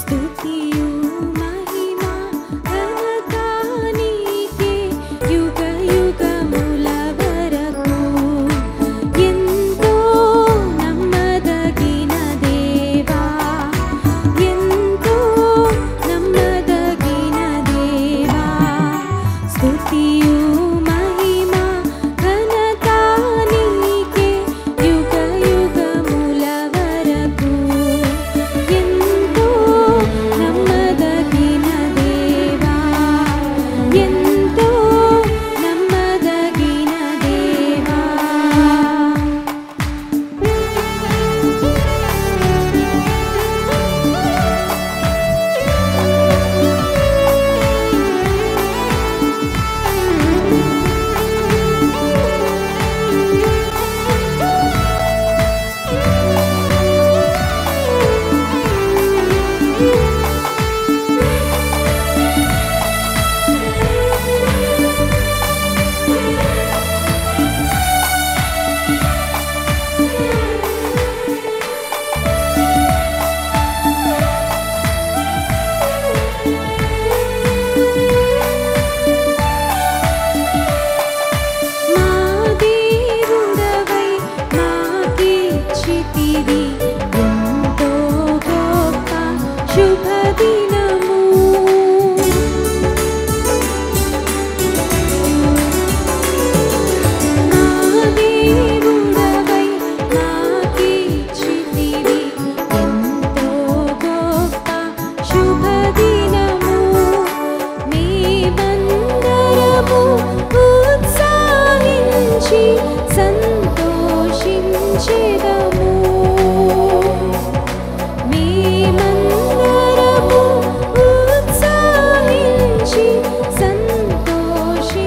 ಸ್ತುತಿಯು సంతోషించిదము. మేమందరము ఉత్సాహించి సంతోషించిదము.